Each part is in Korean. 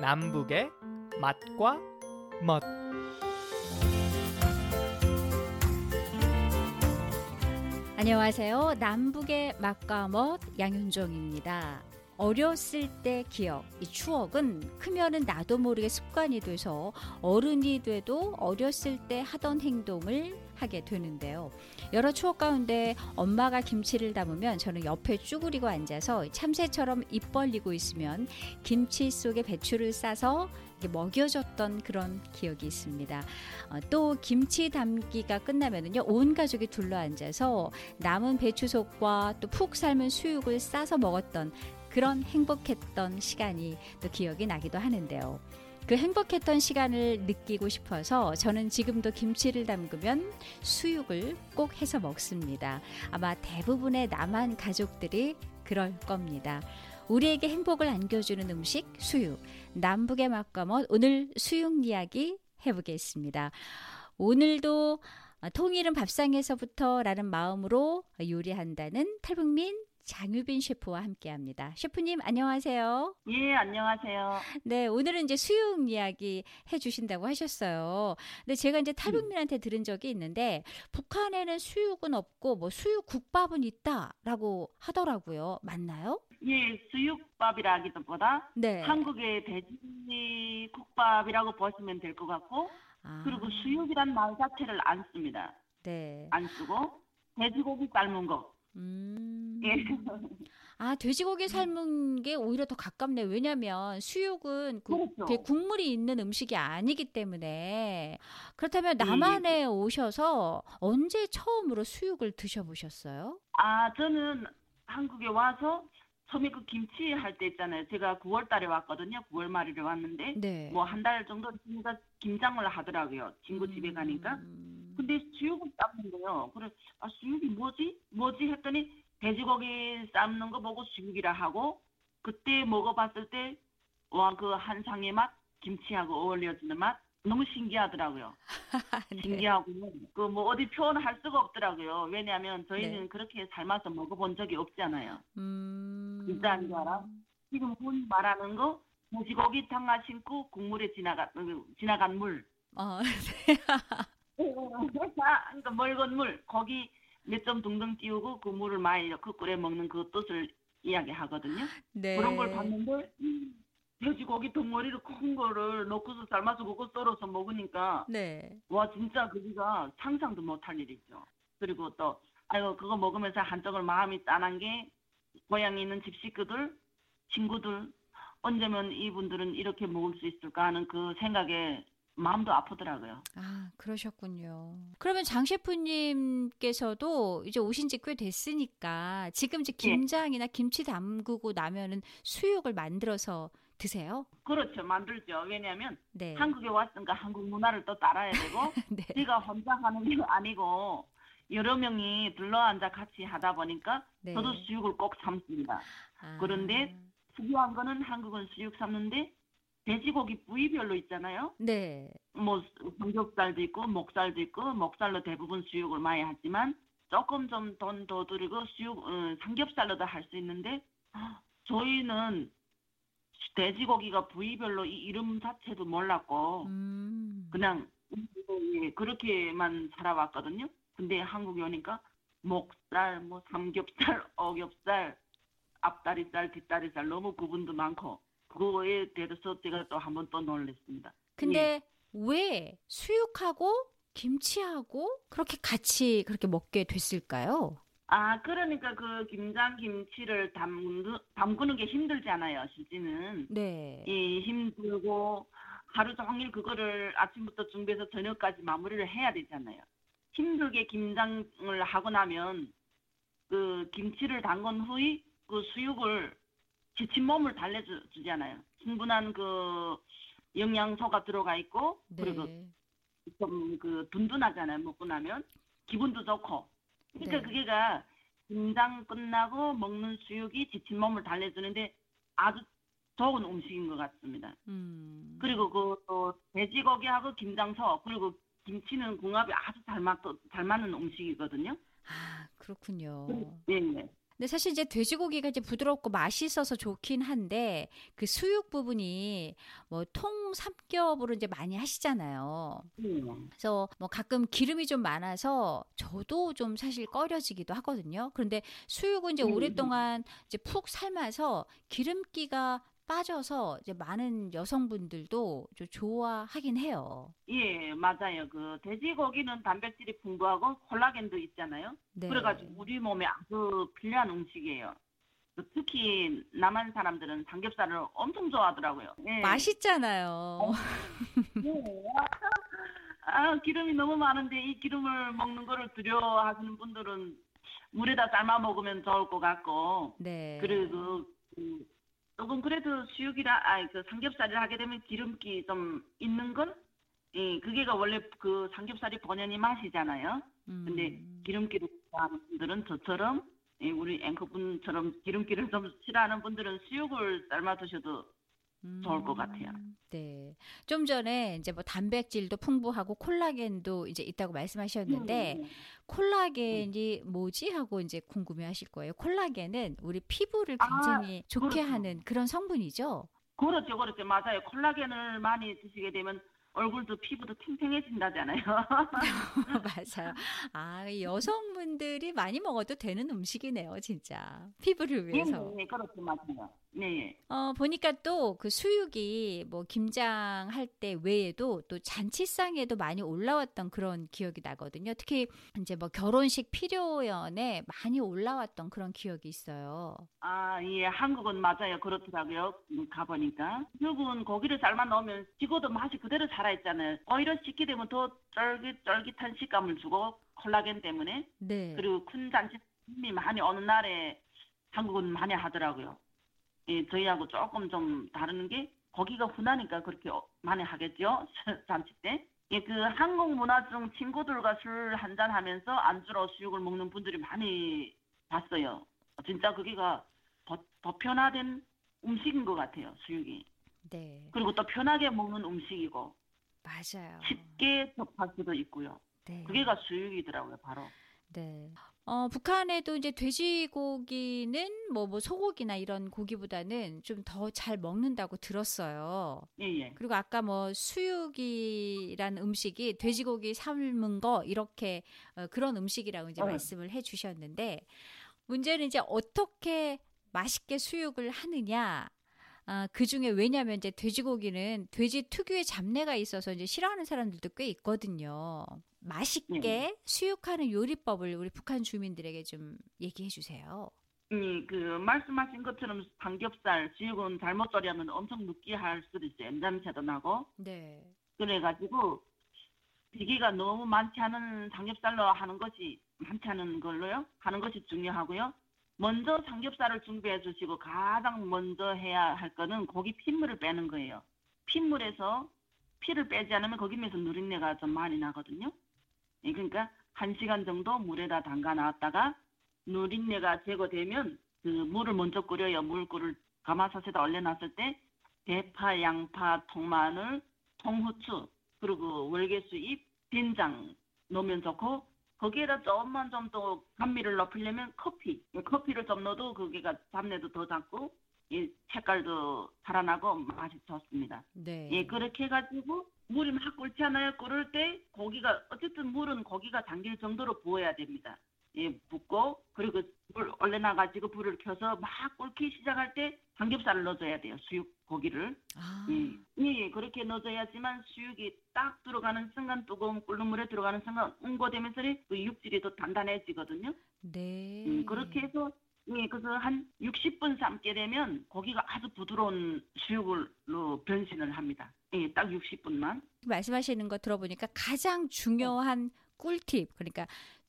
남북의 맛과 멋 안녕하세요. 남북의 맛과 멋 양윤정입니다. 어렸을 때 기억, 이 추억은 크면은 나도 모르게 습관이 돼서 어른이 돼도 어렸을 때 하던 행동을 하게 되는데요. 여러 추억 가운데 엄마가 김치를 담으면 저는 옆에 쭈그리고 앉아서 참새처럼 입 벌리고 있으면 김치 속에 배추를 싸서 먹여줬던 그런 기억이 있습니다. 어, 또 김치 담기가 끝나면은요 온 가족이 둘러 앉아서 남은 배추속과 또 푹 삶은 수육을 싸서 먹었던 그런 행복했던 시간이 또 기억이 나기도 하는데요. 그 행복했던 시간을 느끼고 싶어서 저는 지금도 김치를 담그면 수육을 꼭 해서 먹습니다. 아마 대부분의 남한 가족들이 그럴 겁니다. 우리에게 행복을 안겨주는 음식 수육. 남북의 맛과 멋 오늘 수육 이야기 해보겠습니다. 오늘도 통일은 밥상에서부터라는 마음으로 요리한다는 탈북민 장유빈 셰프와 함께합니다. 셰프님 안녕하세요. 예, 안녕하세요. 네, 오늘은 이제 수육 이야기 해주신다고 하셨어요. 근데 제가 이제 탈북민한테 들은 적이 있는데 북한에는 수육은 없고 뭐 수육 국밥은 있다라고 하더라고요. 맞나요? 예, 수육밥이라기보다 네. 한국의 돼지 국밥이라고 보시면 될 것 같고 아. 그리고 수육이란 말 자체를 안 씁니다. 네. 안 쓰고 돼지고기 삶은 거. 음. 예. 아, 돼지고기 삶은 게 오히려 더 가깝네요. 왜냐면 수육은 그, 그렇죠. 국물이 있는 음식이 아니기 때문에. 그렇다면 예, 예. 남한에 예. 오셔서 언제 처음으로 수육을 드셔보셨어요? 아, 저는 한국에 와서 처음에 그 김치 할 때 있잖아요. 제가 9월 달에 왔거든요. 9월 말일에 왔는데 네. 뭐한 달 정도 친구가 김장을 하더라고요. 친구 음. 집에 가니까. 근데 수육을 삶는 거요. 그래 아 수육이 뭐지? 뭐지 했더니 돼지고기 삶는 거 보고 수육이라 하고 그때 먹어봤을 때 와 그 한상의 맛 김치하고 어울려지는 맛 너무 신기하더라고요. 네. 신기하고 그 뭐 어디 표현할 수가 없더라고요. 왜냐하면 저희는 네. 그렇게 삶아서 먹어본 적이 없잖아요. 음... 진짜 아닌 줄 알아? 지금 본 말하는 거 돼지고기 탕아 신고 국물에 지나간 지나간 물. 어, 네. 그러니까 멀건 물 거기 몇 점 둥둥 띄우고 그 물을 많이 이렇게 끓여 먹는 그 뜻을 이야기하거든요. 네. 그런 걸 봤는데 돼지고기 덩어리를 큰 거를 넣고서 삶아서 그거 썰어서 먹으니까 네. 와 진짜 그기가 상상도 못할 일이죠. 그리고 또 아이고 그거 먹으면서 한쪽을 마음이 짠한 게 고향에 있는 집 식구들 친구들 언제면 이분들은 이렇게 먹을 수 있을까 하는 그 생각에 마음도 아프더라고요. 아, 그러셨군요. 그러면 장 셰프님께서도 이제 오신 지 꽤 됐으니까 지금 이제 예. 김장이나 김치 담그고 나면은 수육을 만들어서 드세요? 그렇죠. 만들죠. 왜냐하면 네. 한국에 왔으니까 한국 문화를 또 따라야 되고 네. 제가 혼자 하는 게 아니고 여러 명이 둘러앉아 같이 하다 보니까 네. 저도 수육을 꼭 삶습니다. 아. 그런데 특이한 거는 한국은 수육 삶는데 돼지고기 부위별로 있잖아요. 네. 뭐 삼겹살도 있고 목살도 있고 목살로 대부분 수육을 많이 하지만 조금 좀 돈 더 들이고 수육 어, 삼겹살로도 할 수 있는데 저희는 돼지고기가 부위별로 이 이름 자체도 몰랐고 음. 그냥 예, 그렇게만 살아왔거든요. 근데 한국에 오니까 목살, 뭐 삼겹살, 어겹살, 앞다리살, 뒷다리살 너무 구분도 많고 그거에 대해서 제가 또 한 번 또 놀랐습니다. 근데 예. 왜 수육하고 김치하고 그렇게 같이 그렇게 먹게 됐을까요? 아, 그러니까 그 김장 김치를 담그, 담그는 게 힘들잖아요, 실제는. 네. 이 힘들고 하루 종일 그거를 아침부터 준비해서 저녁까지 마무리를 해야 되잖아요. 힘들게 김장을 하고 나면 그 김치를 담근 후에 그 수육을 지친 몸을 달래주잖아요. 충분한 그 영양소가 들어가 있고 네. 그리고 좀 그 든든하잖아요. 먹고 나면 기분도 좋고. 그러니까 네. 그게가 김장 끝나고 먹는 수육이 지친 몸을 달래주는데 아주 좋은 음식인 것 같습니다. 음. 그리고 그 또 돼지고기하고 김장서 그리고 김치는 궁합이 아주 잘 맞, 잘 맞는 음식이거든요. 아 그렇군요. 네, 네. 근데 사실 이제 돼지고기가 이제 부드럽고 맛있어서 좋긴 한데 그 수육 부분이 뭐 통 삼겹으로 이제 많이 하시잖아요. 음. 그래서 뭐 가끔 기름이 좀 많아서 저도 좀 사실 꺼려지기도 하거든요. 그런데 수육은 이제 음. 오랫동안 이제 푹 삶아서 기름기가 빠져서 이제 많은 여성분들도 좀 좋아하긴 해요. 예, 맞아요. 그 돼지고기는 단백질이 풍부하고 콜라겐도 있잖아요. 네. 그래가지고 우리 몸에 아주 필요한 음식이에요. 그 특히 남한 사람들은 삼겹살을 엄청 좋아하더라고요. 예. 맛있잖아요. 어. 네. 아, 기름이 너무 많은데 이 기름을 먹는 거를 두려워하시는 분들은 물에다 삶아 먹으면 좋을 것 같고. 네. 그리고 그 조금 그래도 수육이라 아그 삼겹살을 하게 되면 기름기 좀 있는 건 예, 그게가 원래 그 삼겹살이 본연이 맛이잖아요. 음. 근데 기름기를 좋아하는 분들은 저처럼 예, 우리 앵커분처럼 기름기를 좀 싫어하는 분들은 수육을 삶아 드셔도 좋을 것 같아요. 음, 네. 좀 전에 이제 뭐 단백질도 풍부하고 콜라겐도 이제 있다고 말씀하셨는데 음. 콜라겐이 뭐지 하고 이제 궁금해 하실 거예요. 콜라겐은 우리 피부를 아, 굉장히 아, 좋게 그렇죠. 하는 그런 성분이죠. 그렇죠. 그렇죠. 맞아요. 콜라겐을 많이 드시게 되면 얼굴도 피부도 탱탱해진다잖아요. 맞아요. 아, 여성분들이 많이 먹어도 되는 음식이네요, 진짜. 피부를 위해서. 네, 네, 그렇죠. 맞아요. 네. 어, 보니까 또 그 수육이 뭐 김장할 때 외에도 또 잔치상에도 많이 올라왔던 그런 기억이 나거든요. 특히 이제 뭐 결혼식 필요연에 많이 올라왔던 그런 기억이 있어요. 아, 예. 한국은 맞아요. 그렇더라고요. 음, 가보니까. 수육은 고기를 삶아 넣으면 식어도 맛이 그대로 살아있잖아요. 오히려 식게 되면 더 쫄깃쫄깃한 식감을 주고 콜라겐 때문에. 네. 그리고 큰 잔치님이 많이 어느 날에 한국은 많이 하더라고요. 예, 저희하고 조금 좀 다른 게 거기가 훈하니까 그렇게 어, 많이 하겠죠 잔치 때. 예, 그 한국 문화 중 친구들과 술 한잔 하면서 안주로 수육을 먹는 분들이 많이 봤어요. 진짜 그게가 더, 더 편화된 음식인 것 같아요, 수육이. 네. 그리고 또 편하게 먹는 음식이고. 맞아요. 쉽게 접할 수도 있고요. 네. 그게가 수육이더라고요, 바로. 네. 어, 북한에도 이제 돼지고기는 뭐, 뭐 소고기나 이런 고기보다는 좀 더 잘 먹는다고 들었어요. 예, 예. 그리고 아까 뭐 수육이라는 음식이 돼지고기 삶은 거 이렇게 어, 그런 음식이라고 이제 어. 말씀을 해 주셨는데 문제는 이제 어떻게 맛있게 수육을 하느냐. 아, 그 중에 왜냐면 이제 돼지고기는 돼지 특유의 잡내가 있어서 이제 싫어하는 사람들도 꽤 있거든요. 맛있게 네. 수육하는 요리법을 우리 북한 주민들에게 좀 얘기해 주세요. 음, 그 말씀하신 것처럼 삼겹살 수육은 잘못 조리하면 엄청 느끼할 수도 있어요. 냄새도 나고. 네. 그래가지고 비계가 너무 많지 않은 삼겹살로 하는 것이 많지 않은 걸로요. 하는 것이 중요하고요. 먼저 삼겹살을 준비해 주시고 가장 먼저 해야 할 거는 고기 핏물을 빼는 거예요. 핏물에서 피를 빼지 않으면 거기면서 누린내가 좀 많이 나거든요. 예, 그러니까 한 시간 정도 물에다 담가 놨다가 누린내가 제거되면 그 물을 먼저 끓여요. 물꿀을 가마솥에다 얼려놨을 때 대파, 양파, 통마늘, 통후추 그리고 월계수잎, 된장 넣으면 좋고 거기에다 조금만 좀 더 감미를 높이려면 커피 예, 커피를 좀 넣어도 거기가 잡내도 더 잡고 이 색깔도 살아나고 맛이 좋습니다. 네. 예, 그렇게 해가지고 물이 막 끓지 않아요. 끓을 때 고기가 어쨌든 물은 고기가 잠길 정도로 부어야 됩니다. 예, 붓고 그리고 물 올려놔 가지고 불을 켜서 막 끓기 시작할 때 삼겹살을 넣어줘야 돼요. 수육 고기를. 아. 예, 예, 그렇게 넣어줘야지만 수육이 딱 들어가는 순간 뜨거운 끓는 물에 들어가는 순간 응고되면서 그 육질이 더 단단해지거든요. 네. 음, 그렇게 해서 예, 그래서 한 60분 삶게 되면 고기가 아주 부드러운 수육으로 변신을 합니다. 예, 딱 60분만. 말씀하시는 거 들어보니까 가장 중요한 꿀팁, 그러니까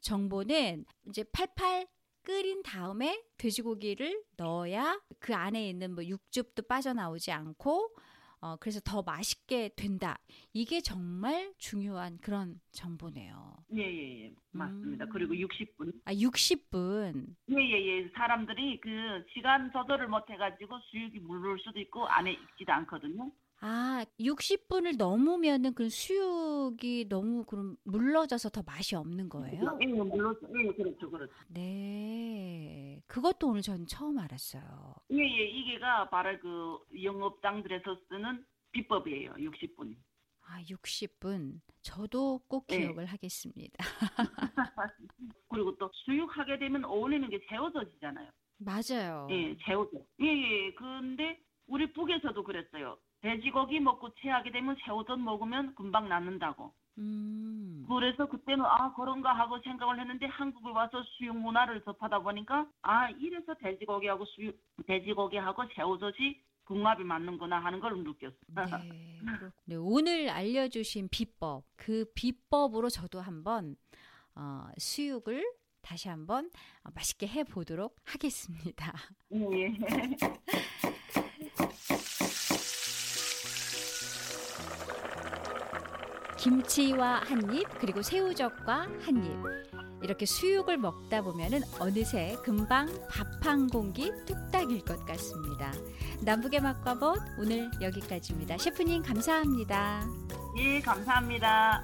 정보는 이제 팔팔 끓인 다음에 돼지고기를 넣어야 그 안에 있는 뭐 육즙도 빠져나오지 않고 어, 그래서 더 맛있게 된다. 이게 정말 중요한 그런 정보네요. 예, 예, 예. 맞습니다. 음. 그리고 60분. 아, 60분. 예, 예, 예. 사람들이 그 시간 조절을 못 해가지고 수육이 물을 수도 있고 안에 익지도 않거든요. 아, 60분을 넘으면은 그 수육이 너무 그럼 물러져서 더 맛이 없는 거예요? 예, 물러서. 예, 그렇죠, 그렇죠. 네. 그것도 오늘 전 처음 알았어요. 예, 예, 이게가 바로 그 영업장들에서 쓰는 비법이에요. 60분. 아, 60분. 저도 꼭 네. 기억을 하겠습니다. 그리고 또 수육하게 되면 어울리는 게 새우젓이잖아요. 맞아요. 예, 새우젓. 예, 예. 근데 우리 북에서도 그랬어요. 돼지고기 먹고 체하게 되면 새우젓 먹으면 금방 낫는다고. 음. 그래서 그때는 아 그런가 하고 생각을 했는데 한국에 와서 수육 문화를 접하다 보니까 아 이래서 돼지고기하고 수육 돼지고기하고 새우젓이 궁합이 맞는구나 하는 걸 느꼈어요. 네, 네, 오늘 알려주신 비법 그 비법으로 저도 한번 어, 수육을 다시 한번 어, 맛있게 해 보도록 하겠습니다. 예. 김치와 한 입, 그리고 새우젓과 한 입. 이렇게 수육을 먹다 보면은 어느새 금방 밥 한 공기 뚝딱 일 것 같습니다. 남북의 맛과 벗 오늘 여기까지입니다. 셰프님 감사합니다. 예, 감사합니다.